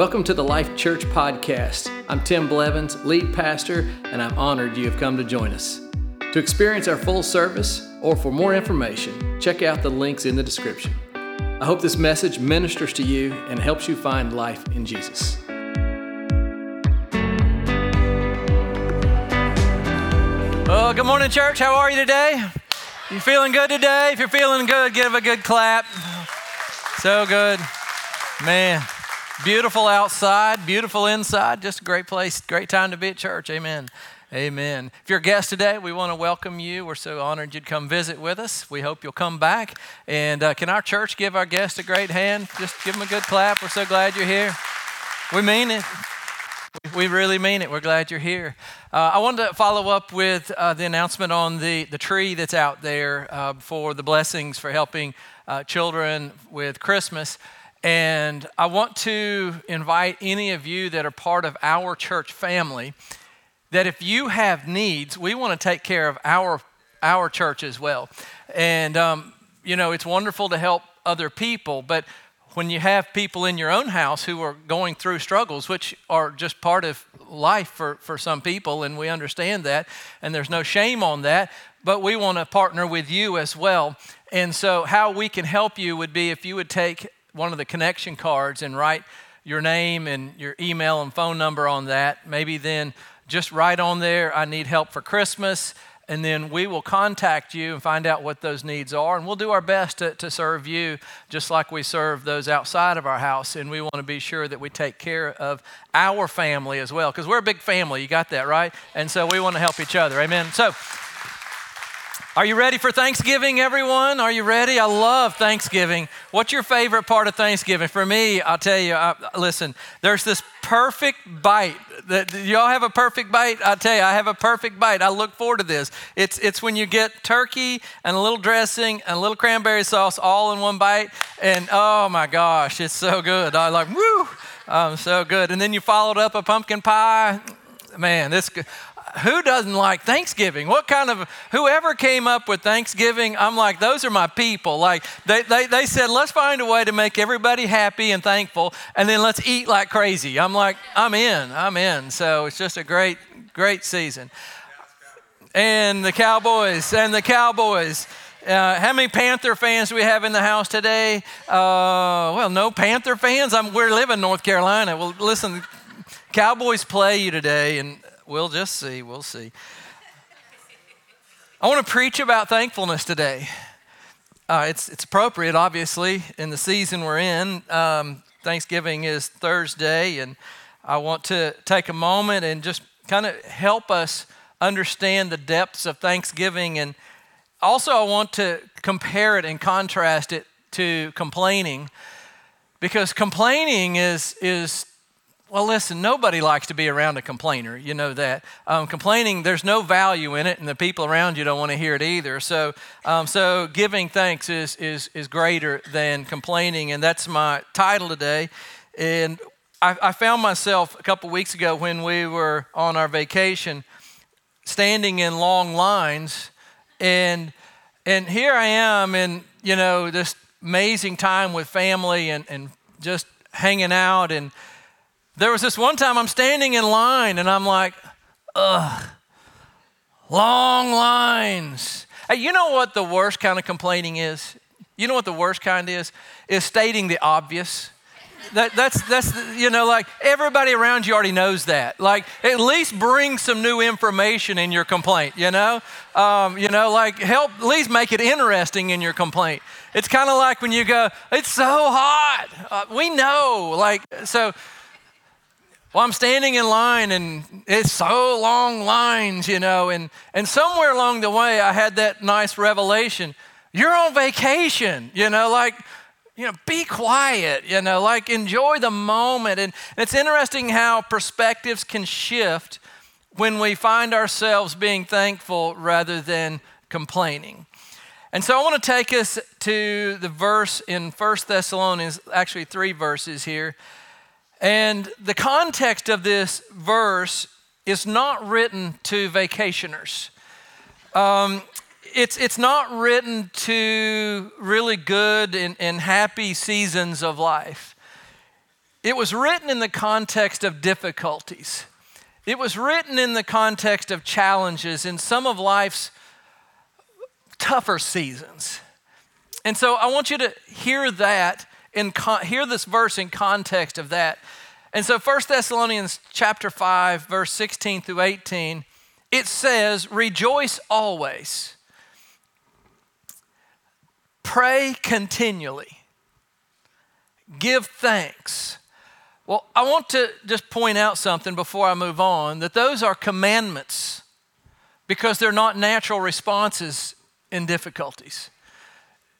Welcome to the Life Church Podcast. I'm Tim Blevins, lead pastor, and I'm honored you have come to join us. To experience our full service or for more information, check out the links in the description. I hope this message ministers to you and helps you find life in Jesus. Well, good morning, church. How are you today? You feeling good today? If you're feeling good, give a good clap. So good. Man, beautiful outside, beautiful inside. Just a great place, great time to be at church. Amen. Amen. If you're a guest today, we want to welcome you. We're so honored you'd come visit with us. We hope you'll come back. And uh, can our church give our guests a great hand? Just give them a good clap. We're so glad you're here. We mean it. We really mean it. We're glad you're here. Uh, I wanted to follow up with uh, the announcement on the, the tree that's out there uh, for the blessings for helping uh, children with Christmas. And I want to invite any of you that are part of our church family that if you have needs, we want to take care of our, our church as well. And, um, you know, it's wonderful to help other people, but when you have people in your own house who are going through struggles, which are just part of life for, for some people, and we understand that, and there's no shame on that, but we want to partner with you as well. And so, how we can help you would be if you would take one of the connection cards and write your name and your email and phone number on that. Maybe then just write on there, I need help for Christmas and then we will contact you and find out what those needs are. And we'll do our best to, to serve you just like we serve those outside of our house. And we want to be sure that we take care of our family as well, because we're a big family. You got that, right? And so we want to help each other. Amen. So, are you ready for Thanksgiving, everyone? Are you ready? I love Thanksgiving. What's your favorite part of Thanksgiving? For me, I'll tell you, I, listen, there's this perfect bite. That, y'all have a perfect bite? I tell you, I have a perfect bite. I look forward to this. It's, it's when you get turkey and a little dressing and a little cranberry sauce all in one bite. And oh my gosh, it's so good. I like, woo, um, so good. And then you followed up a pumpkin pie. Man, this who doesn't like Thanksgiving? What kind of, whoever came up with Thanksgiving, I'm like, those are my people. Like, they, they, they said, let's find a way to make everybody happy and thankful, and then let's eat like crazy. I'm like, I'm in, I'm in. So it's just a great, great season. And the Cowboys, and the Cowboys. Uh, how many Panther fans do we have in the house today? Uh, well, no Panther fans. I'm, we're living in North Carolina. Well, listen, Cowboys play you today, and We'll just see. We'll see. I want to preach about thankfulness today. Uh, it's, it's appropriate, obviously, in the season we're in. Um, Thanksgiving is Thursday, and I want to take a moment and just kind of help us understand the depths of Thanksgiving. And also, I want to compare it and contrast it to complaining because complaining is, is well, listen, nobody likes to be around a complainer. You know that. Um, complaining, there's no value in it, and the people around you don't want to hear it either. So, um, so giving thanks is, is, is greater than complaining, and that's my title today. And I, I found myself a couple weeks ago when we were on our vacation standing in long lines, and, and here I am in, you know, this amazing time with family and, and just hanging out and there was this one time I'm standing in line and I'm like, ugh, long lines. Hey, you know what the worst kind of complaining is? You know what the worst kind is? Is stating the obvious. That, that's, that's, you know, like everybody around you already knows that. Like, at least bring some new information in your complaint, you know? Um, you know, like help, at least make it interesting in your complaint. It's kind of like when you go, it's so hot. Uh, we know, like, so well, I'm standing in line and it's so long lines, you know, and, and somewhere along the way I had that nice revelation. You're on vacation, you know, like, you know, be quiet, you know, like enjoy the moment. And, and it's interesting how perspectives can shift when we find ourselves being thankful rather than complaining. And so I want to take us to the verse in First Thessalonians, actually three verses here. And the context of this verse is not written to vacationers. Um, it's, it's not written to really good and, and happy seasons of life. it was written in the context of difficulties. It was written in the context of challenges in some of life's tougher seasons. And so I want you to hear that in con- hear this verse in context of that. And so 1 Thessalonians chapter 5 verse 16 through 18 it says rejoice always. Pray continually. Give thanks. Well, I want to just point out something before I move on that those are commandments because they're not natural responses in difficulties.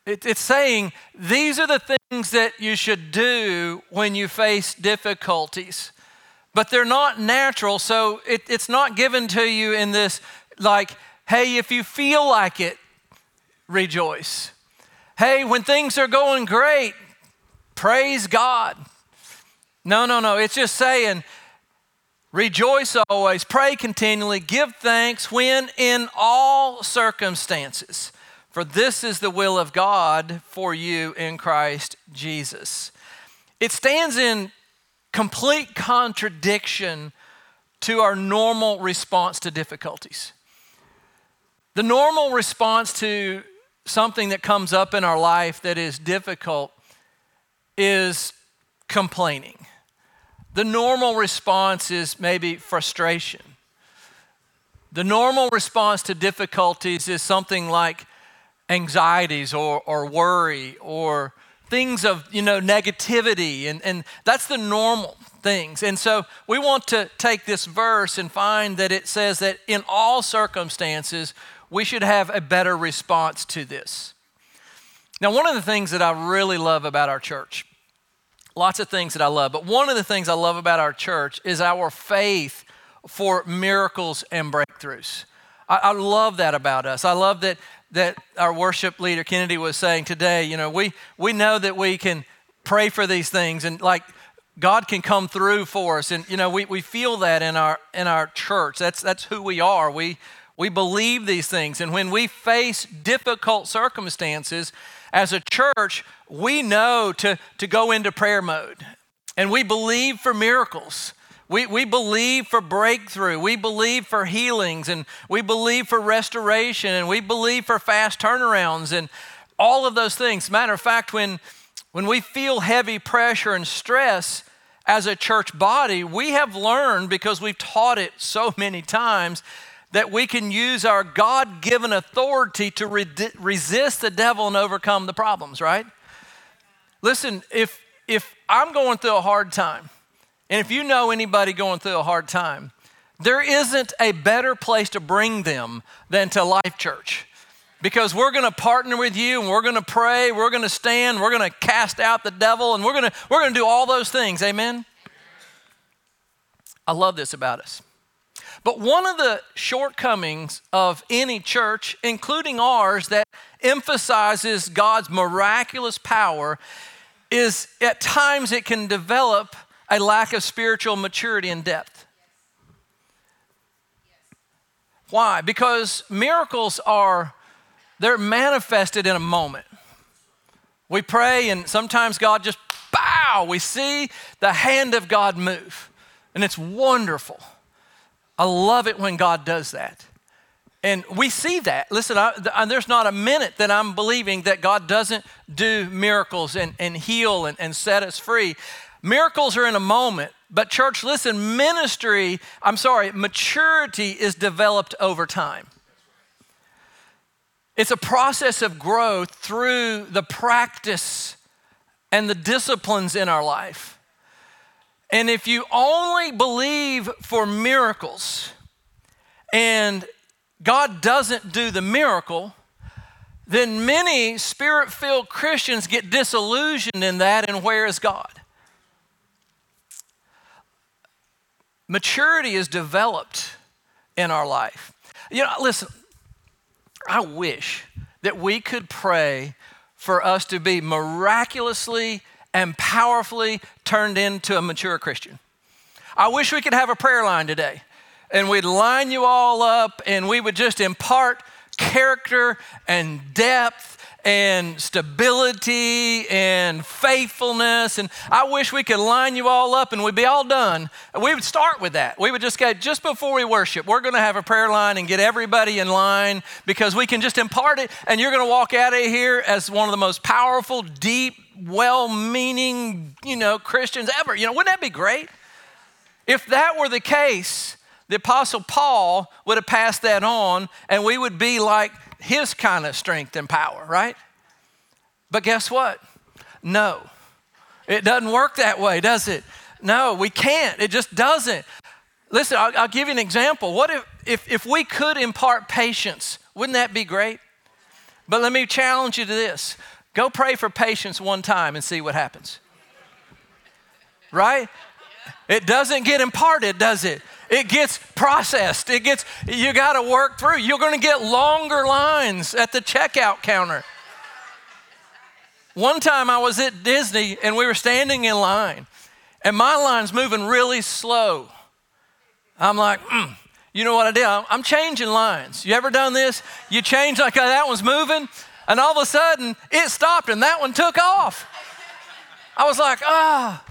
It, it's saying these are the things that you should do when you face difficulties, but they're not natural, so it, it's not given to you in this, like, hey, if you feel like it, rejoice. Hey, when things are going great, praise God. No, no, no. It's just saying, rejoice always, pray continually, give thanks when in all circumstances. For this is the will of God for you in Christ Jesus. It stands in complete contradiction to our normal response to difficulties. The normal response to something that comes up in our life that is difficult is complaining. The normal response is maybe frustration. The normal response to difficulties is something like anxieties or, or worry or things of you know negativity. And, and that's the normal things. And so we want to take this verse and find that it says that in all circumstances we should have a better response to this. Now one of the things that i really love about our church lots of things that i love but one of the things i love about our church is our faith for miracles and breakthroughs. I, I love that about us. I love that that our worship leader Kennedy was saying today. You know, we we know that we can pray for these things and like God can come through for us. And you know, we, we feel that in our in our church. That's that's who we are. We we believe these things. And when we face difficult circumstances as a church, we know to, to go into prayer mode. And we believe for miracles. We, we believe for breakthrough. We believe for healings and we believe for restoration and we believe for fast turnarounds and all of those things. Matter of fact, when, when we feel heavy pressure and stress as a church body, we have learned because we've taught it so many times that we can use our God given authority to re- resist the devil and overcome the problems, right? Listen, if, if I'm going through a hard time, and if you know anybody going through a hard time, there isn't a better place to bring them than to Life Church. Because we're going to partner with you and we're going to pray, we're going to stand, we're going to cast out the devil, and we're going to, we're going to do all those things. Amen? I love this about us. But one of the shortcomings of any church, including ours, that emphasizes God's miraculous power is at times it can develop a lack of spiritual maturity and depth. Why? Because miracles are they're manifested in a moment. We pray and sometimes God just bow, we see the hand of God move. And it's wonderful. I love it when God does that. And we see that. Listen, I, there's not a minute that I'm believing that God doesn't do miracles and, and heal and, and set us free. Miracles are in a moment, but church, listen, ministry, I'm sorry, maturity is developed over time. It's a process of growth through the practice and the disciplines in our life. And if you only believe for miracles and God doesn't do the miracle, then many spirit filled Christians get disillusioned in that, and where is God? Maturity is developed in our life. You know, listen, I wish that we could pray for us to be miraculously and powerfully turned into a mature Christian. I wish we could have a prayer line today and we'd line you all up and we would just impart character and depth and stability and faithfulness. And I wish we could line you all up and we'd be all done. We would start with that. We would just go, just before we worship, we're going to have a prayer line and get everybody in line because we can just impart it. And you're going to walk out of here as one of the most powerful, deep, well meaning, you know, Christians ever. You know, wouldn't that be great? If that were the case, the Apostle Paul would have passed that on, and we would be like his kind of strength and power, right? But guess what? No. It doesn't work that way, does it? No, we can't. It just doesn't. Listen, I'll, I'll give you an example. What if, if, if we could impart patience? Wouldn't that be great? But let me challenge you to this go pray for patience one time and see what happens. Right? It doesn't get imparted, does it? It gets processed. It gets, you got to work through. You're going to get longer lines at the checkout counter. One time I was at Disney and we were standing in line, and my line's moving really slow. I'm like, mm. you know what I did? I'm changing lines. You ever done this? You change like that one's moving, and all of a sudden it stopped and that one took off. I was like, ah. Oh.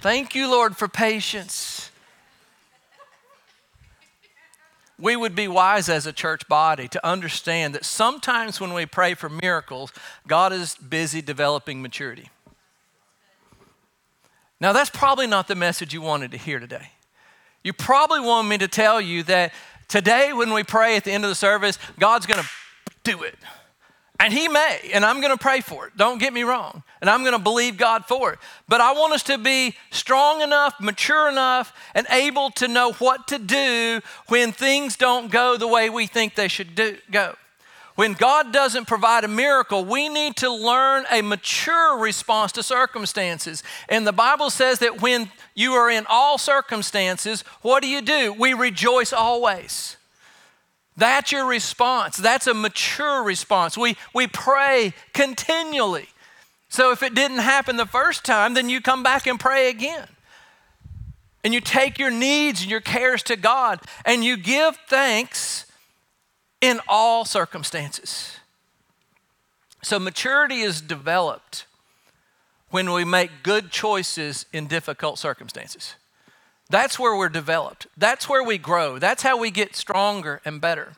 Thank you, Lord, for patience. We would be wise as a church body to understand that sometimes when we pray for miracles, God is busy developing maturity. Now, that's probably not the message you wanted to hear today. You probably want me to tell you that today, when we pray at the end of the service, God's going to do it. And He may, and I'm to pray for it. Don't get me wrong. And I'm to believe God for it. But I want us to be strong enough, mature enough, and able to know what to do when things don't go the way we think they should do, go. When God doesn't provide a miracle, we need to learn a mature response to circumstances. And the Bible says that when you are in all circumstances, what do you do? We rejoice always. That's your response. That's a mature response. We, we pray continually. So if it didn't happen the first time, then you come back and pray again. And you take your needs and your cares to God and you give thanks in all circumstances. So maturity is developed when we make good choices in difficult circumstances. That's where we're developed. That's where we grow. That's how we get stronger and better.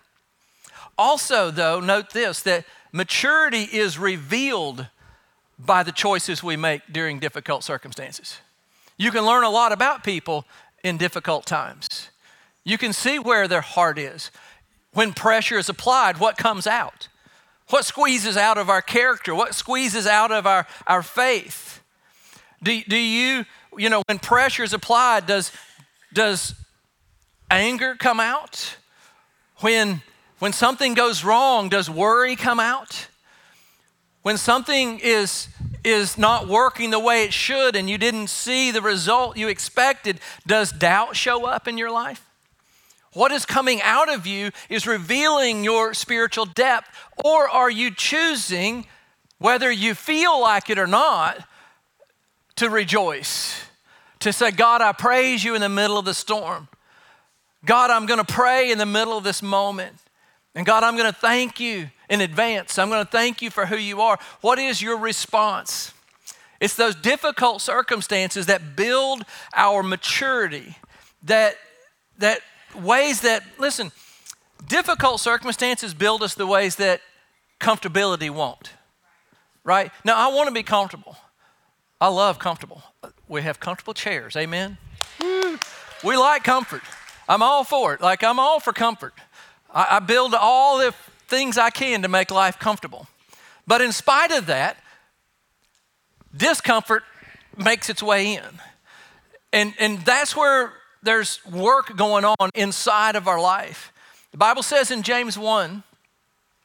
Also, though, note this that maturity is revealed by the choices we make during difficult circumstances. You can learn a lot about people in difficult times. You can see where their heart is. When pressure is applied, what comes out? What squeezes out of our character? What squeezes out of our, our faith? Do, do you you know, when pressure is applied, does, does anger come out? When, when something goes wrong, does worry come out? When something is, is not working the way it should and you didn't see the result you expected, does doubt show up in your life? What is coming out of you is revealing your spiritual depth, or are you choosing, whether you feel like it or not, to rejoice, to say, God, I praise you in the middle of the storm. God, I'm going to pray in the middle of this moment. And God, I'm going to thank you in advance. I'm going to thank you for who you are. What is your response? It's those difficult circumstances that build our maturity, that, that ways that, listen, difficult circumstances build us the ways that comfortability won't. Right? Now, I want to be comfortable. I love comfortable. We have comfortable chairs. Amen. We like comfort. I'm all for it. Like, I'm all for comfort. I, I build all the things I can to make life comfortable. But in spite of that, discomfort makes its way in. And, and that's where there's work going on inside of our life. The Bible says in James 1,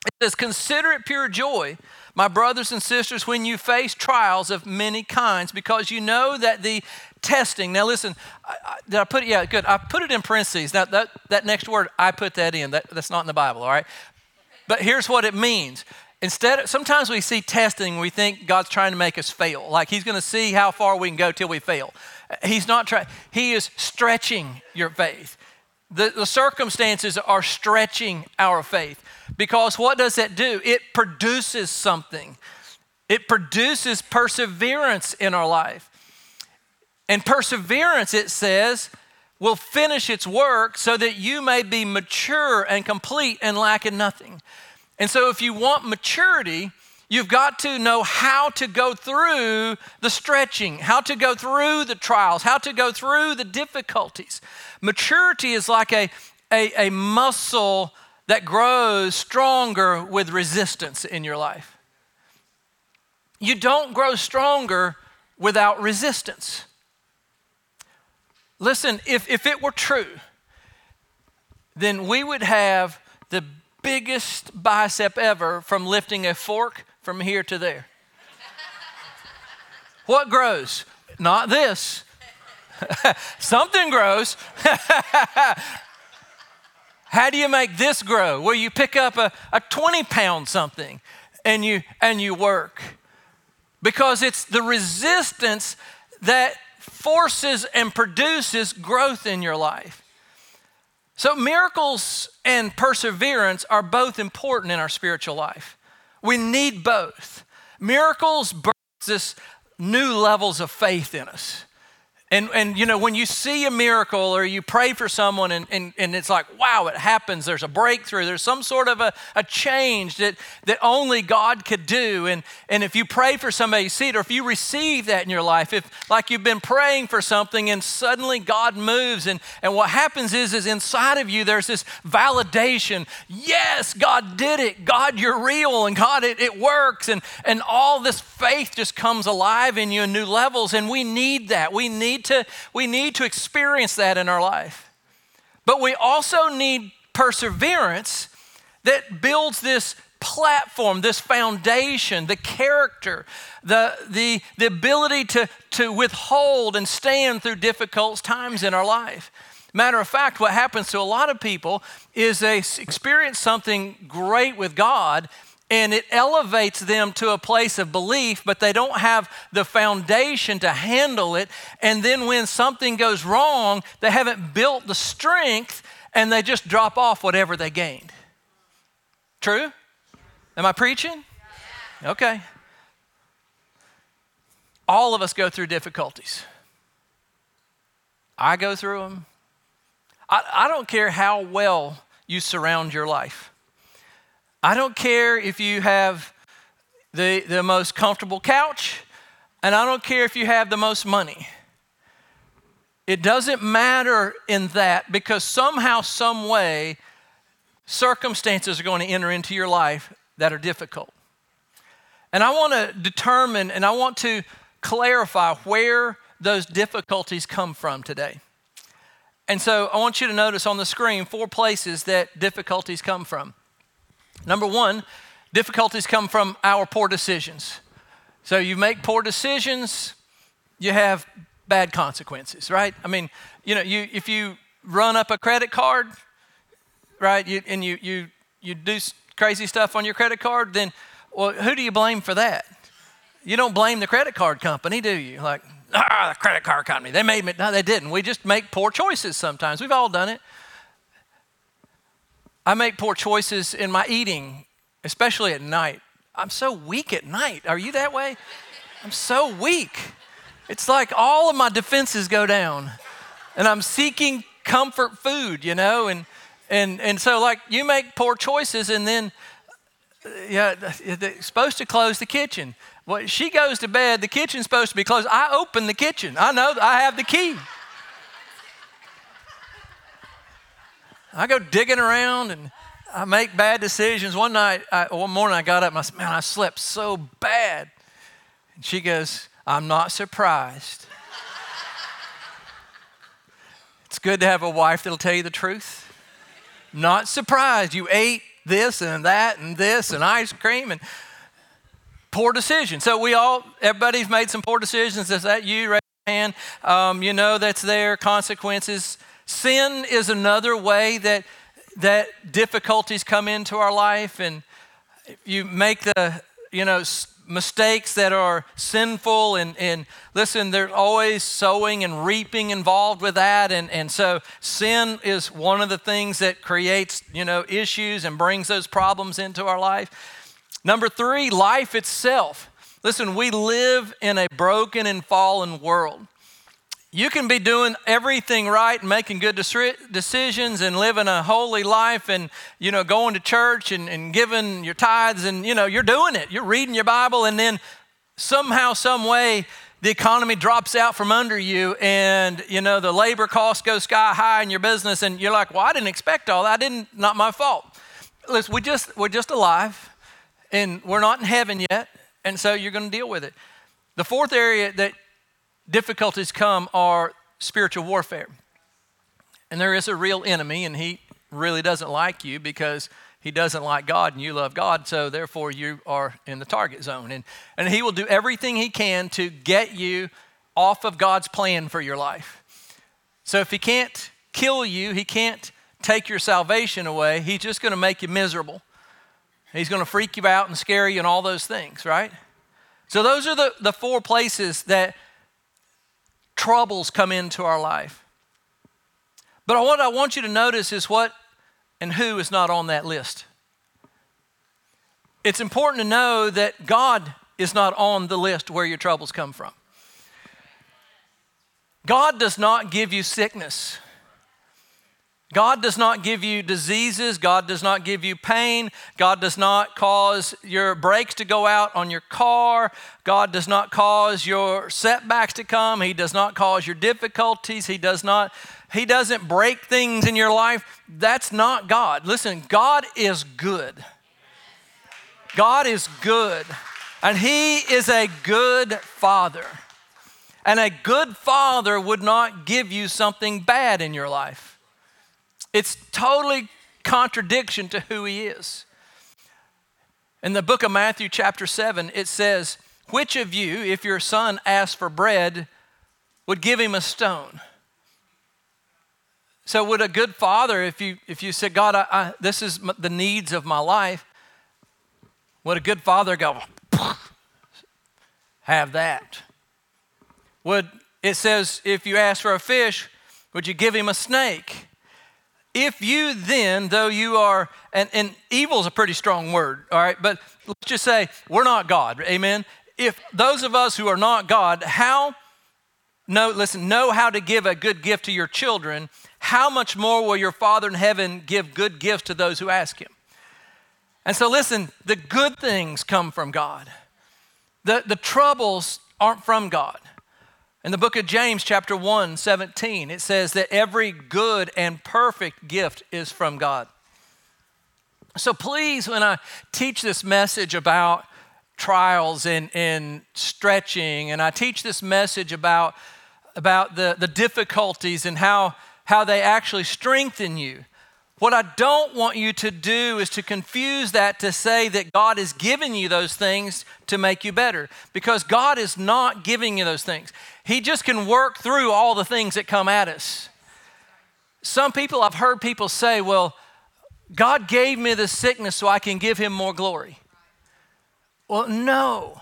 it says, Consider it pure joy my brothers and sisters, when you face trials of many kinds, because you know that the testing, now listen, I, I, did I put it? Yeah, good. I put it in parentheses. Now, that, that next word, I put that in. That, that's not in the Bible, all right? But here's what it means. Instead, of, sometimes we see testing, we think God's trying to make us fail. Like He's going to see how far we can go till we fail. He's not trying, He is stretching your faith. The, the circumstances are stretching our faith because what does that do? It produces something. It produces perseverance in our life. And perseverance, it says, will finish its work so that you may be mature and complete and lacking nothing. And so, if you want maturity, you've got to know how to go through the stretching, how to go through the trials, how to go through the difficulties. Maturity is like a, a, a muscle that grows stronger with resistance in your life. You don't grow stronger without resistance. Listen, if, if it were true, then we would have the biggest bicep ever from lifting a fork from here to there. what grows? Not this. Something grows. How do you make this grow? Well, you pick up a, a 20 pound something and you and you work. Because it's the resistance that forces and produces growth in your life. So, miracles and perseverance are both important in our spiritual life. We need both. Miracles birth this new levels of faith in us. And, and you know, when you see a miracle or you pray for someone and, and, and it's like, wow, it happens, there's a breakthrough, there's some sort of a, a change that, that only God could do. And, and if you pray for somebody, you see it, or if you receive that in your life, if like you've been praying for something and suddenly God moves, and, and what happens is, is inside of you, there's this validation. Yes, God did it. God, you're real, and God, it, it works. And, and all this faith just comes alive in you in new levels, and we need that. We need need to, we need to experience that in our life. But we also need perseverance that builds this platform, this foundation, the character, the, the, the ability to, to withhold and stand through difficult times in our life. Matter of fact, what happens to a lot of people is they experience something great with God and it elevates them to a place of belief, but they don't have the foundation to handle it. And then when something goes wrong, they haven't built the strength and they just drop off whatever they gained. True? Am I preaching? Okay. All of us go through difficulties. I go through them. I, I don't care how well you surround your life. I don't care if you have the, the most comfortable couch, and I don't care if you have the most money. It doesn't matter in that because somehow, some way, circumstances are going to enter into your life that are difficult. And I want to determine and I want to clarify where those difficulties come from today. And so I want you to notice on the screen four places that difficulties come from. Number one, difficulties come from our poor decisions. So you make poor decisions, you have bad consequences, right? I mean, you know, you if you run up a credit card, right, you, and you you you do crazy stuff on your credit card, then well, who do you blame for that? You don't blame the credit card company, do you? Like, ah, the credit card company, they made me. No, they didn't. We just make poor choices sometimes. We've all done it. I make poor choices in my eating, especially at night. I'm so weak at night. Are you that way? I'm so weak. It's like all of my defenses go down and I'm seeking comfort food, you know, and and and so like you make poor choices and then yeah, they're supposed to close the kitchen. Well, she goes to bed, the kitchen's supposed to be closed. I open the kitchen. I know I have the key. I go digging around and I make bad decisions. One night, I, one morning, I got up and I said, Man, I slept so bad. And she goes, I'm not surprised. it's good to have a wife that'll tell you the truth. Not surprised. You ate this and that and this and ice cream and poor decision. So we all, everybody's made some poor decisions. Is that you? Raise your hand. Um, you know that's there. Consequences. Sin is another way that, that difficulties come into our life, and you make the, you know, mistakes that are sinful and, and listen there's always sowing and reaping involved with that and, and so sin is one of the things that creates you know issues and brings those problems into our life. Number three life itself. Listen we live in a broken and fallen world you can be doing everything right and making good decisions and living a holy life and you know going to church and, and giving your tithes and you know you're doing it. You're reading your bible and then somehow some way the economy drops out from under you and you know the labor costs go sky high in your business and you're like well i didn't expect all that. I didn't not my fault. Listen we just we're just alive and we're not in heaven yet and so you're going to deal with it. The fourth area that difficulties come are spiritual warfare. And there is a real enemy, and he really doesn't like you because he doesn't like God and you love God, so therefore you are in the target zone. And, and he will do everything he can to get you off of God's plan for your life. So if he can't kill you, he can't take your salvation away, he's just going to make you miserable. He's going to freak you out and scare you and all those things, right? So those are the, the four places that troubles come into our life. But what I want you to notice is what and who is not on that list. It's important to know that God is not on the list where your troubles come from. God does not give you sickness. God does not give you diseases. God does not give you pain. God does not cause your brakes to go out on your car. God does not cause your setbacks to come. He does not cause your difficulties. He does not he doesn't break things in your life. That's not God. Listen, God is good. God is good. And he is a good father. And a good father would not give you something bad in your life. It's totally contradiction to who he is. In the book of Matthew, chapter 7, it says, Which of you, if your son asked for bread, would give him a stone? So, would a good father, if you, if you said, God, I, I, this is the needs of my life, would a good father go, have that? Would it says, if you ask for a fish, would you give him a snake? If you then, though you are, and, and evil is a pretty strong word, all right, but let's just say we're not God, amen? If those of us who are not God, how, know, listen, know how to give a good gift to your children, how much more will your Father in heaven give good gifts to those who ask Him? And so, listen, the good things come from God, the, the troubles aren't from God. In the book of James, chapter 1, 17, it says that every good and perfect gift is from God. So please, when I teach this message about trials and, and stretching, and I teach this message about, about the, the difficulties and how, how they actually strengthen you, what I don't want you to do is to confuse that to say that God is giving you those things to make you better, because God is not giving you those things. He just can work through all the things that come at us. Some people, I've heard people say, well, God gave me the sickness so I can give him more glory. Well, no.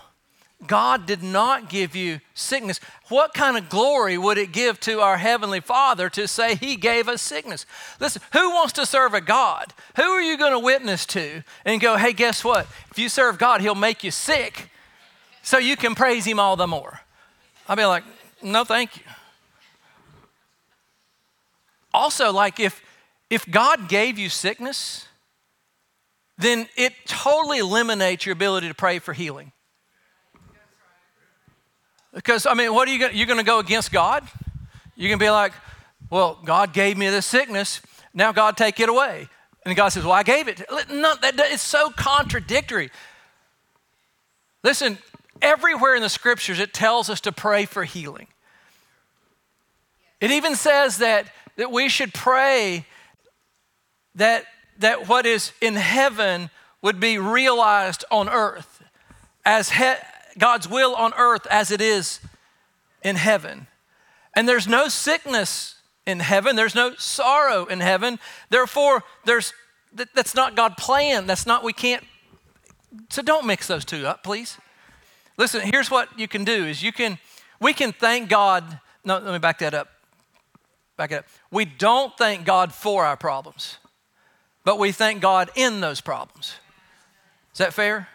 God did not give you sickness. What kind of glory would it give to our Heavenly Father to say He gave us sickness? Listen, who wants to serve a God? Who are you going to witness to and go, hey, guess what? If you serve God, He'll make you sick so you can praise Him all the more? I'll be like, no, thank you. Also, like if, if God gave you sickness, then it totally eliminates your ability to pray for healing. Because, I mean, what are you going you're going to go against God? You're going to be like, well, God gave me this sickness. Now, God, take it away. And God says, well, I gave it. No, that, it's so contradictory. Listen, everywhere in the scriptures, it tells us to pray for healing. It even says that, that we should pray that, that what is in heaven would be realized on earth as, he, God's will on earth as it is in heaven. And there's no sickness in heaven, there's no sorrow in heaven. Therefore, there's that's not God plan. That's not we can't so don't mix those two up, please. Listen, here's what you can do is you can we can thank God. No, let me back that up. Back it up. We don't thank God for our problems, but we thank God in those problems. Is that fair?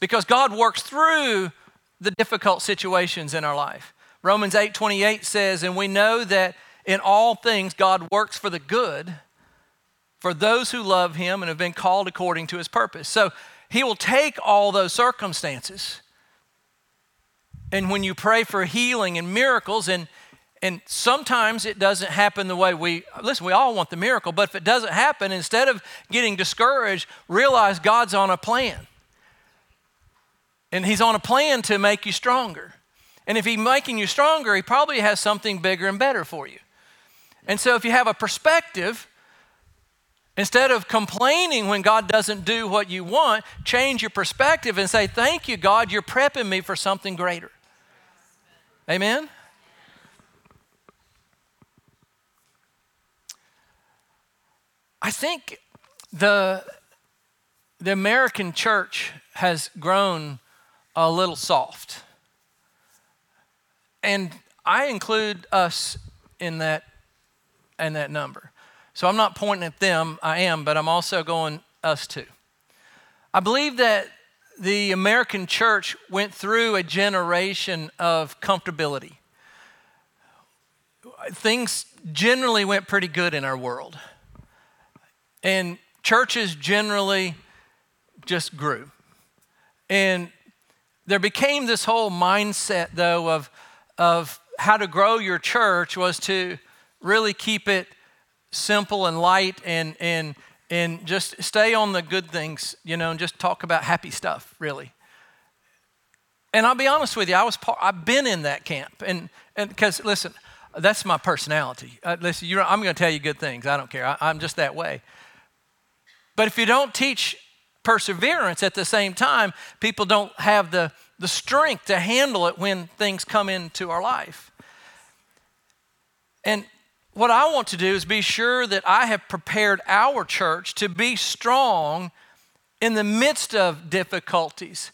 Because God works through the difficult situations in our life. Romans 8 28 says, And we know that in all things God works for the good for those who love him and have been called according to his purpose. So he will take all those circumstances. And when you pray for healing and miracles, and, and sometimes it doesn't happen the way we, listen, we all want the miracle, but if it doesn't happen, instead of getting discouraged, realize God's on a plan. And he's on a plan to make you stronger. And if he's making you stronger, he probably has something bigger and better for you. And so if you have a perspective, instead of complaining when God doesn't do what you want, change your perspective and say, Thank you, God, you're prepping me for something greater. Amen? I think the, the American church has grown a little soft. And I include us in that, in that number. So I'm not pointing at them, I am, but I'm also going us too. I believe that the American church went through a generation of comfortability. Things generally went pretty good in our world. And churches generally just grew. And there became this whole mindset, though, of, of how to grow your church was to really keep it simple and light and, and, and just stay on the good things, you know, and just talk about happy stuff, really. And I'll be honest with you, I was part, I've been in that camp. And because, listen, that's my personality. Uh, listen, I'm going to tell you good things. I don't care. I, I'm just that way. But if you don't teach perseverance at the same time, people don't have the, the strength to handle it when things come into our life. And what I want to do is be sure that I have prepared our church to be strong in the midst of difficulties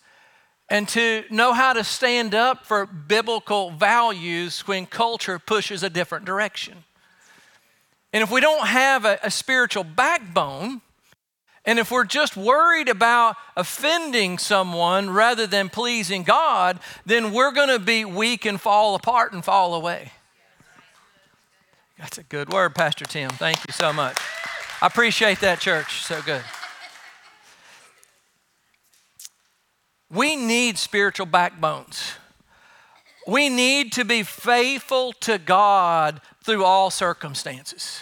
and to know how to stand up for biblical values when culture pushes a different direction. And if we don't have a, a spiritual backbone, and if we're just worried about offending someone rather than pleasing God, then we're going to be weak and fall apart and fall away. That's a good word, Pastor Tim. Thank you so much. I appreciate that, church. So good. We need spiritual backbones. We need to be faithful to God through all circumstances.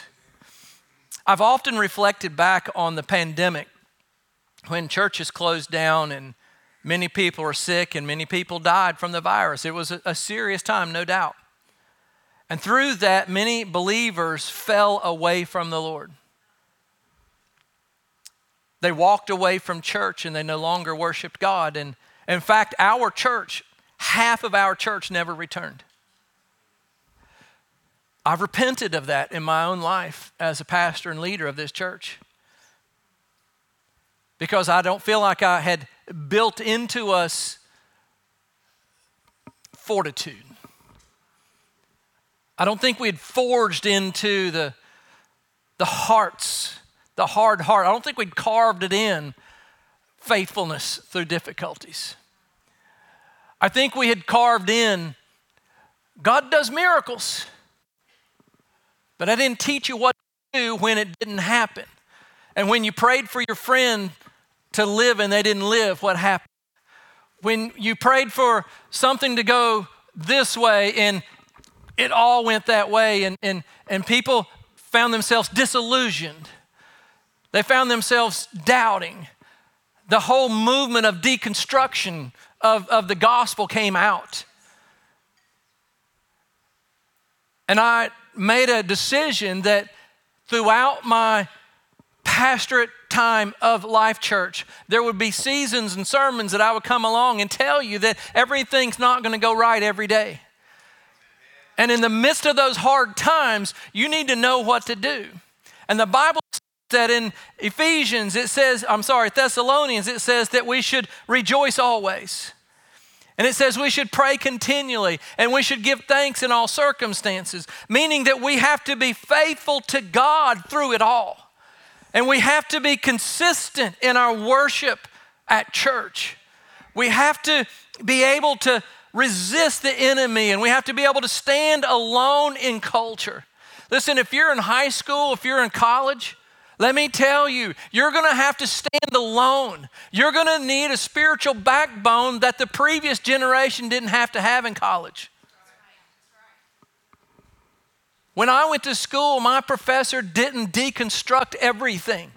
I've often reflected back on the pandemic when churches closed down and many people were sick and many people died from the virus. It was a, serious time, no doubt. And through that, many believers fell away from the Lord. They walked away from church and they no longer worshiped God. And in fact, our church, half of our church never returned. I've repented of that in my own life as a pastor and leader of this church because I don't feel like I had built into us fortitude. I don't think we had forged into the, the hearts, the hard heart. I don't think we'd carved it in faithfulness through difficulties. I think we had carved in God does miracles. But I didn't teach you what to do when it didn't happen. And when you prayed for your friend to live and they didn't live, what happened? When you prayed for something to go this way and it all went that way, and, and, and people found themselves disillusioned, they found themselves doubting. The whole movement of deconstruction of, of the gospel came out. And I made a decision that throughout my pastorate time of Life Church, there would be seasons and sermons that I would come along and tell you that everything's not going to go right every day. And in the midst of those hard times, you need to know what to do. And the Bible says that in Ephesians, it says, I'm sorry, Thessalonians, it says that we should rejoice always. And it says we should pray continually and we should give thanks in all circumstances, meaning that we have to be faithful to God through it all. And we have to be consistent in our worship at church. We have to be able to resist the enemy and we have to be able to stand alone in culture. Listen, if you're in high school, if you're in college, let me tell you, you're going to have to stand alone. You're going to need a spiritual backbone that the previous generation didn't have to have in college. When I went to school, my professor didn't deconstruct everything.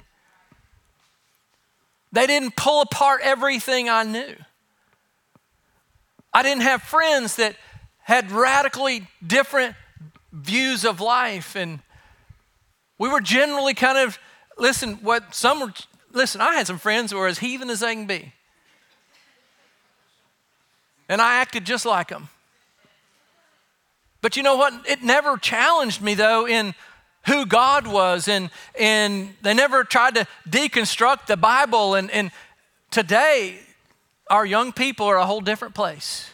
They didn't pull apart everything I knew. I didn't have friends that had radically different views of life. And we were generally kind of, listen, what some were, listen, I had some friends who were as heathen as they can be. And I acted just like them. But you know what? It never challenged me, though, in who God was, and, and they never tried to deconstruct the Bible. And, and today, our young people are a whole different place.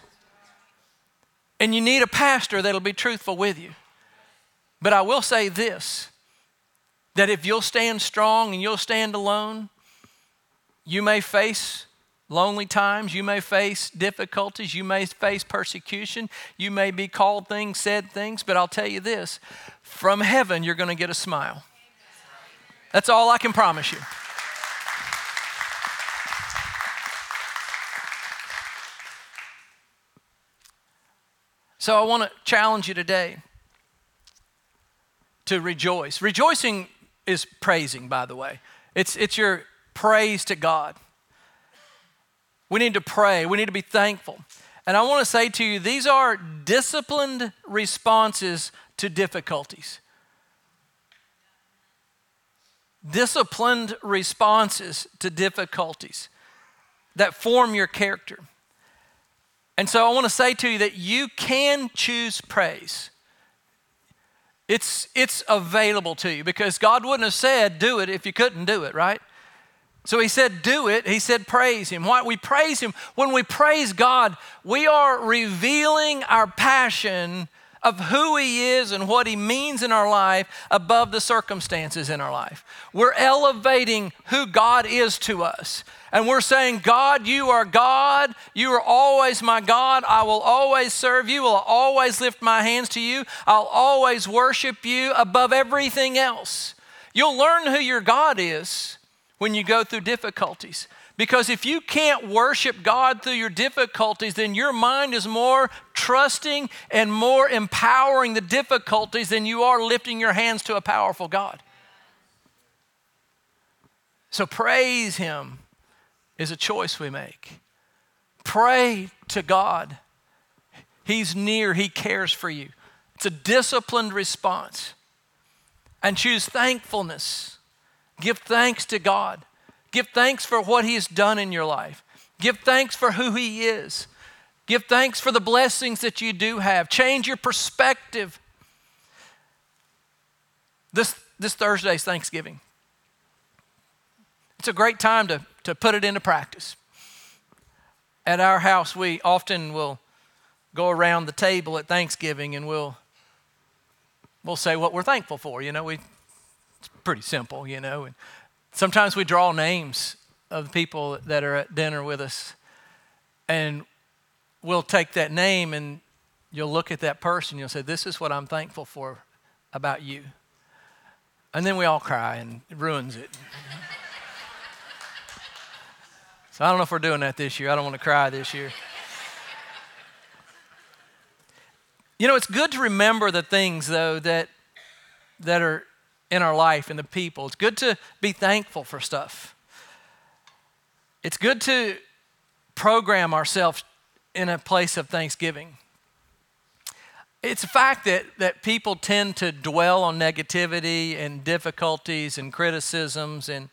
And you need a pastor that'll be truthful with you. But I will say this that if you'll stand strong and you'll stand alone, you may face lonely times, you may face difficulties, you may face persecution, you may be called things, said things, but I'll tell you this from heaven, you're going to get a smile. That's all I can promise you. So I want to challenge you today to rejoice. Rejoicing is praising, by the way. It's, it's your praise to God. We need to pray, we need to be thankful. And I want to say to you, these are disciplined responses to difficulties. Disciplined responses to difficulties that form your character. And so I want to say to you that you can choose praise. It's, it's available to you because God wouldn't have said, do it if you couldn't do it, right? So he said, do it. He said, praise him. Why? We praise him. When we praise God, we are revealing our passion of who He is and what He means in our life above the circumstances in our life. We're elevating who God is to us. And we're saying, God, you are God. You are always my God. I will always serve you. I'll always lift my hands to you. I'll always worship you above everything else. You'll learn who your God is when you go through difficulties. Because if you can't worship God through your difficulties, then your mind is more trusting and more empowering the difficulties than you are lifting your hands to a powerful God. So praise Him is a choice we make. Pray to God. He's near, He cares for you. It's a disciplined response. And choose thankfulness. Give thanks to God. Give thanks for what He has done in your life. Give thanks for who He is. Give thanks for the blessings that you do have. Change your perspective. This, this Thursday is Thanksgiving. It's a great time to, to put it into practice. At our house, we often will go around the table at Thanksgiving and we'll, we'll say what we're thankful for. You know, we, it's pretty simple, you know. And Sometimes we draw names of people that are at dinner with us, and we'll take that name and you'll look at that person, you'll say, This is what I'm thankful for about you. And then we all cry and it ruins it. so I don't know if we're doing that this year. I don't want to cry this year. You know, it's good to remember the things, though, that, that are in our life and the people. It's good to be thankful for stuff. It's good to program ourselves in a place of thanksgiving. It's a fact that, that people tend to dwell on negativity and difficulties and criticisms, and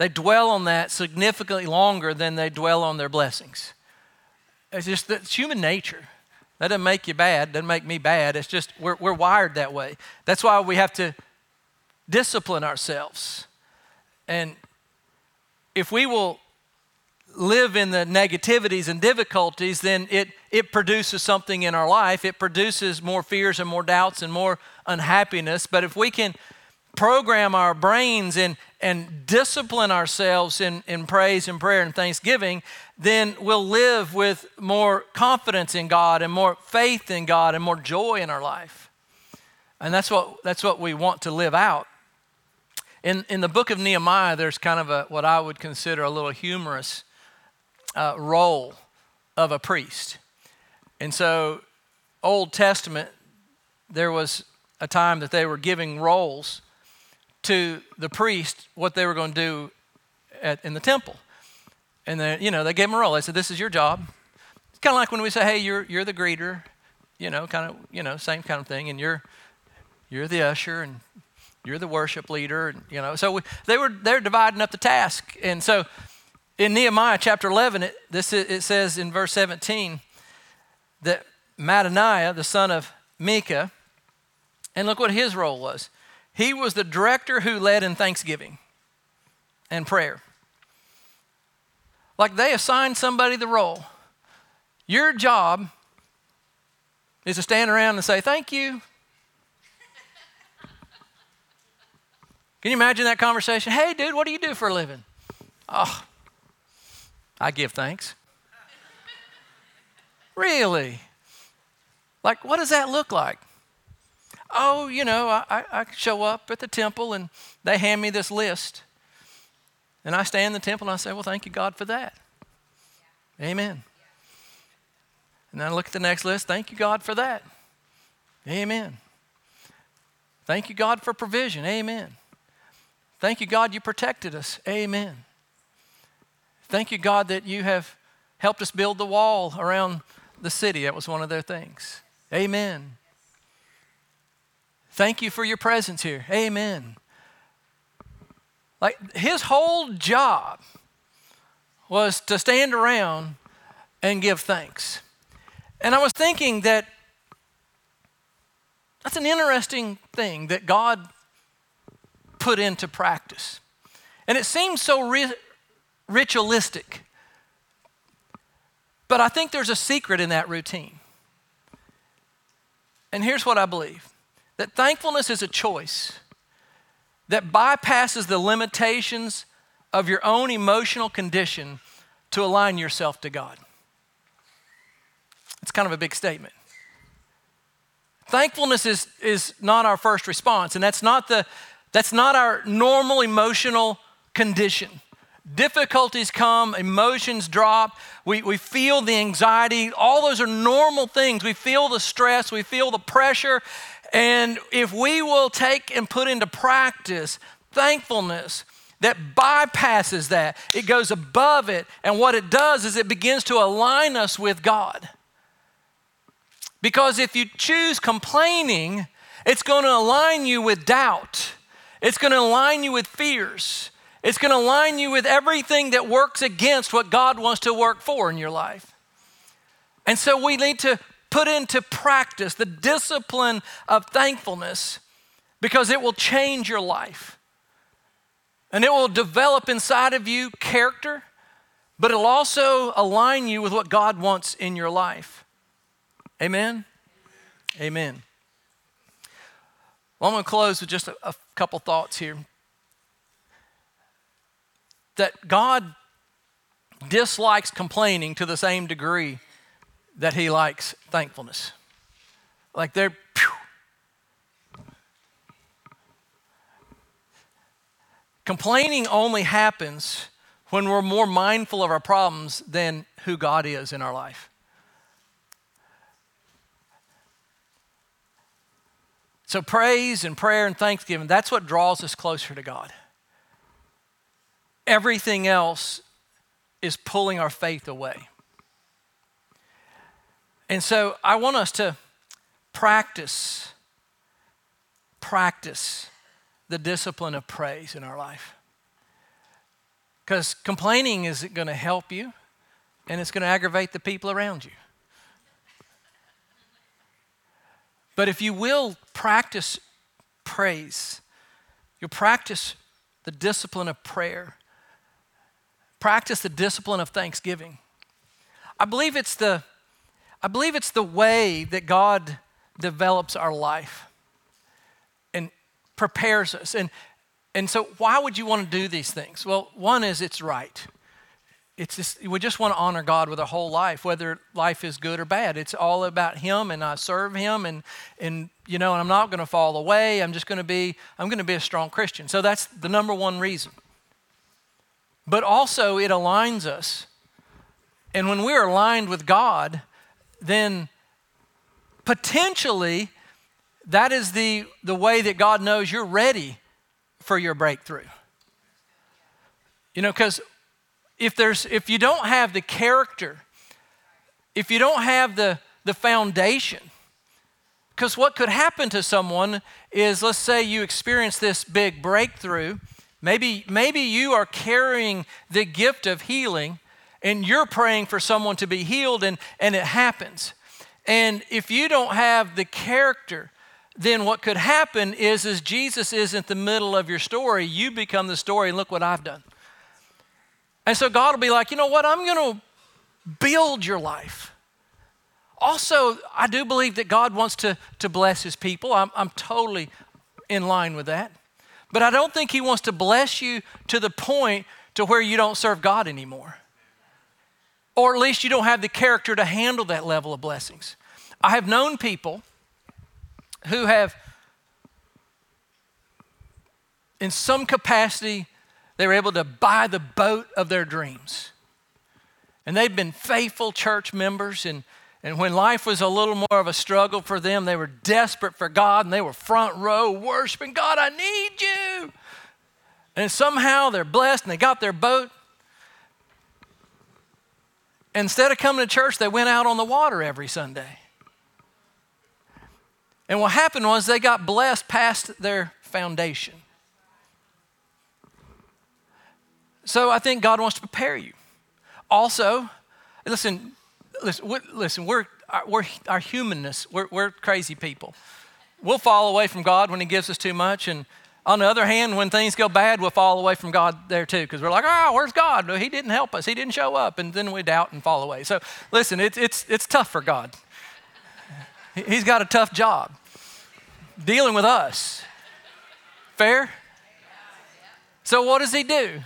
they dwell on that significantly longer than they dwell on their blessings. It's just it's human nature. That doesn't make you bad, doesn't make me bad. It's just we're, we're wired that way. That's why we have to discipline ourselves. And if we will live in the negativities and difficulties, then it, it produces something in our life. It produces more fears and more doubts and more unhappiness. But if we can program our brains and, and discipline ourselves in, in praise and prayer and thanksgiving, then we'll live with more confidence in God and more faith in God and more joy in our life. And that's what, that's what we want to live out. In, in the book of Nehemiah, there's kind of a, what I would consider a little humorous uh, role of a priest. And so, Old Testament, there was a time that they were giving roles to the priest what they were going to do at, in the temple. And then, you know, they gave him a role. They said, This is your job. It's kind of like when we say, Hey, you're, you're the greeter, you know, kind of, you know, same kind of thing. And you're, you're the usher, and you're the worship leader, and, you know. So we, they were they're dividing up the task, and so in Nehemiah chapter 11, it, this it says in verse 17 that Mattaniah, the son of Micah, and look what his role was. He was the director who led in thanksgiving and prayer. Like they assigned somebody the role. Your job is to stand around and say, Thank you. Can you imagine that conversation? Hey, dude, what do you do for a living? Oh, I give thanks. really? Like, what does that look like? Oh, you know, I, I show up at the temple and they hand me this list. And I stand in the temple and I say, Well, thank you, God, for that. Yeah. Amen. And then I look at the next list. Thank you, God, for that. Amen. Thank you, God, for provision. Amen. Thank you, God, you protected us. Amen. Thank you, God, that you have helped us build the wall around the city. That was one of their things. Amen. Thank you for your presence here. Amen. Like his whole job was to stand around and give thanks. And I was thinking that that's an interesting thing that God put into practice. And it seems so ri- ritualistic. But I think there's a secret in that routine. And here's what I believe that thankfulness is a choice that bypasses the limitations of your own emotional condition to align yourself to God. It's kind of a big statement. Thankfulness is, is not our first response, and that's not the, that's not our normal emotional condition. Difficulties come, emotions drop, we, we feel the anxiety. All those are normal things. We feel the stress, we feel the pressure. And if we will take and put into practice thankfulness that bypasses that, it goes above it. And what it does is it begins to align us with God. Because if you choose complaining, it's going to align you with doubt. It's going to align you with fears. It's going to align you with everything that works against what God wants to work for in your life. And so we need to put into practice the discipline of thankfulness because it will change your life. And it will develop inside of you character, but it'll also align you with what God wants in your life. Amen? Amen. Well, I'm going to close with just a, a couple thoughts here. That God dislikes complaining to the same degree that He likes thankfulness. Like they're, complaining only happens when we're more mindful of our problems than who God is in our life. So, praise and prayer and thanksgiving, that's what draws us closer to God. Everything else is pulling our faith away. And so, I want us to practice, practice the discipline of praise in our life. Because complaining isn't going to help you, and it's going to aggravate the people around you. But if you will practice praise, you'll practice the discipline of prayer, practice the discipline of thanksgiving. I believe it's the, I believe it's the way that God develops our life and prepares us. And, and so, why would you want to do these things? Well, one is it's right. It's just, we just want to honor God with our whole life, whether life is good or bad. It's all about Him, and I serve Him, and and you know, and I'm not going to fall away. I'm just going to be, I'm going to be a strong Christian. So that's the number one reason. But also, it aligns us, and when we're aligned with God, then potentially that is the the way that God knows you're ready for your breakthrough. You know, because if there's if you don't have the character, if you don't have the the foundation, because what could happen to someone is let's say you experience this big breakthrough. Maybe, maybe you are carrying the gift of healing and you're praying for someone to be healed and, and it happens. And if you don't have the character then what could happen is is Jesus isn't the middle of your story, you become the story, and look what I've done. And so God will be like, you know what? I'm going to build your life. Also, I do believe that God wants to, to bless his people. I'm, I'm totally in line with that. But I don't think he wants to bless you to the point to where you don't serve God anymore. Or at least you don't have the character to handle that level of blessings. I have known people who have, in some capacity, they were able to buy the boat of their dreams. And they've been faithful church members. And, and when life was a little more of a struggle for them, they were desperate for God and they were front row worshiping God, I need you. And somehow they're blessed and they got their boat. Instead of coming to church, they went out on the water every Sunday. And what happened was they got blessed past their foundation. So I think God wants to prepare you. Also, listen, listen, listen, we're, we're our humanness, we're, we're crazy people. We'll fall away from God when He gives us too much. And on the other hand, when things go bad, we'll fall away from God there too, because we're like, oh, where's God? He didn't help us. He didn't show up. And then we doubt and fall away. So listen, it's, it's, it's tough for God. He's got a tough job dealing with us. Fair? So, what does he do?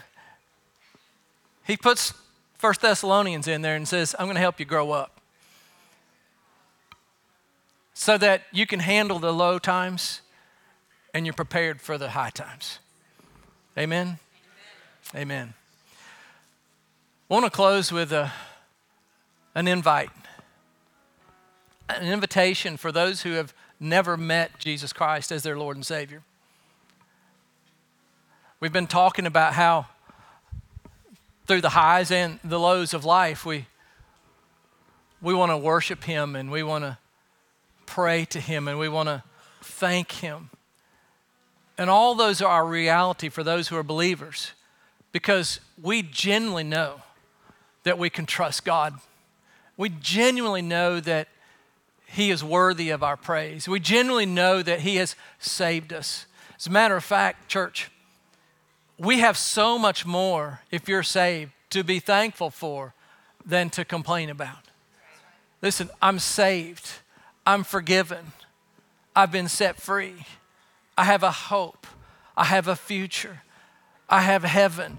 He puts First Thessalonians in there and says, I'm going to help you grow up so that you can handle the low times and you're prepared for the high times. Amen? Amen. Amen. I want to close with a, an invite, an invitation for those who have never met Jesus Christ as their Lord and Savior. We've been talking about how through the highs and the lows of life, we, we want to worship Him and we want to pray to Him and we want to thank Him. And all those are our reality for those who are believers because we genuinely know that we can trust God. We genuinely know that he is worthy of our praise. We genuinely know that He has saved us. As a matter of fact, church, we have so much more, if you're saved, to be thankful for than to complain about. Listen, I'm saved, I'm forgiven, I've been set free, I have a hope, I have a future, I have heaven.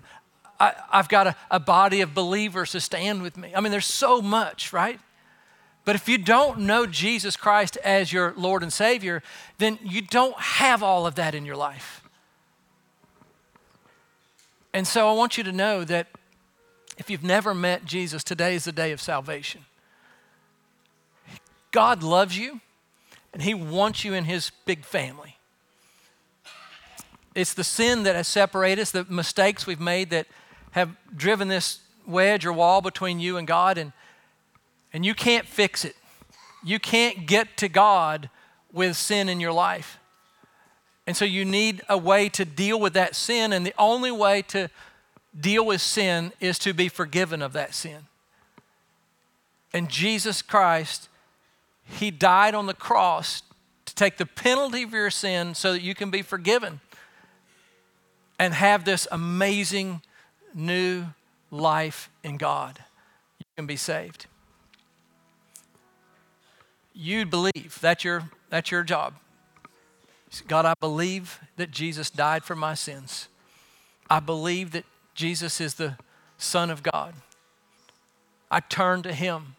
I, have got a, a body of believers to stand with me. I mean, there's so much, right? But if you don't know Jesus Christ as your Lord and Savior, then you don't have all of that in your life. And so I want you to know that if you've never met Jesus, today is the day of salvation. God loves you and He wants you in His big family. It's the sin that has separated us, the mistakes we've made that have driven this wedge or wall between you and God. And and you can't fix it. You can't get to God with sin in your life. And so you need a way to deal with that sin, and the only way to deal with sin is to be forgiven of that sin. And Jesus Christ, He died on the cross to take the penalty of your sin so that you can be forgiven and have this amazing new life in God, you can be saved. You believe. That's your, that's your job. God, I believe that Jesus died for my sins. I believe that Jesus is the Son of God. I turn to Him.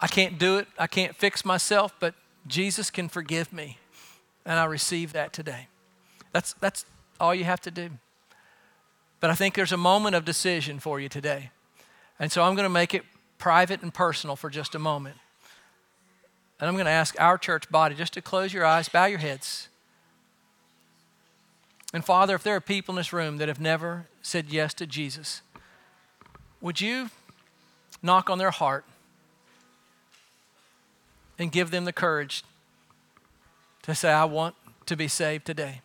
I can't do it, I can't fix myself, but Jesus can forgive me. And I receive that today. That's, that's all you have to do. But I think there's a moment of decision for you today. And so I'm going to make it private and personal for just a moment. And I'm going to ask our church body just to close your eyes, bow your heads. And Father, if there are people in this room that have never said yes to Jesus, would you knock on their heart and give them the courage to say, I want to be saved today?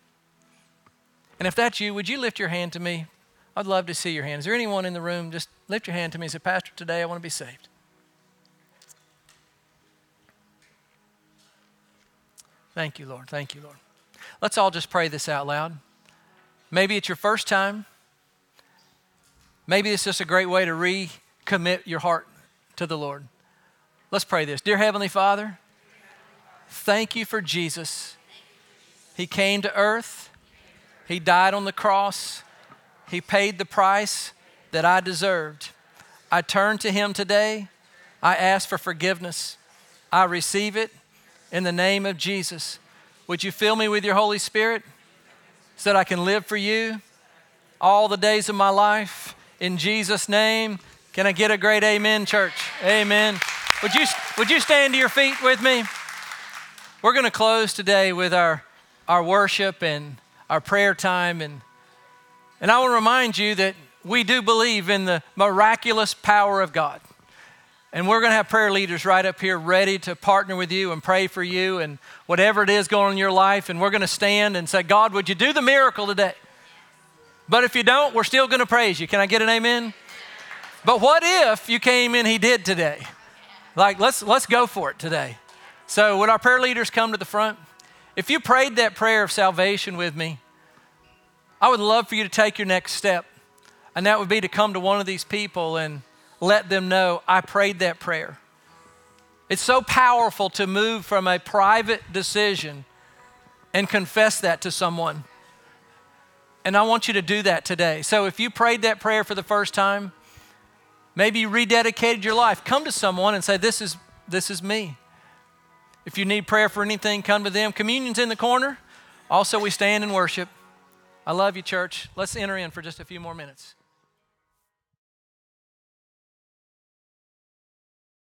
And if that's you, would you lift your hand to me? I'd love to see your hand. Is there anyone in the room? Just lift your hand to me and say, Pastor, today I want to be saved. Thank you, Lord. Thank you, Lord. Let's all just pray this out loud. Maybe it's your first time. Maybe it's just a great way to recommit your heart to the Lord. Let's pray this. Dear Heavenly Father, thank you for Jesus. He came to earth, He died on the cross, He paid the price that I deserved. I turn to Him today. I ask for forgiveness. I receive it in the name of Jesus. Would you fill me with your Holy Spirit? so that I can live for you all the days of my life. In Jesus' name, can I get a great amen, church? Amen. Would you, would you stand to your feet with me? We're going to close today with our, our worship and our prayer time. And, and I want to remind you that we do believe in the miraculous power of God. And we're going to have prayer leaders right up here ready to partner with you and pray for you and whatever it is going on in your life. And we're going to stand and say, God, would you do the miracle today? But if you don't, we're still going to praise you. Can I get an amen? But what if you came in, he did today? Like, let's, let's go for it today. So, would our prayer leaders come to the front? If you prayed that prayer of salvation with me, I would love for you to take your next step. And that would be to come to one of these people and let them know I prayed that prayer. It's so powerful to move from a private decision and confess that to someone. And I want you to do that today. So if you prayed that prayer for the first time, maybe you rededicated your life, come to someone and say, This is, this is me. If you need prayer for anything, come to them. Communion's in the corner. Also, we stand and worship. I love you, church. Let's enter in for just a few more minutes.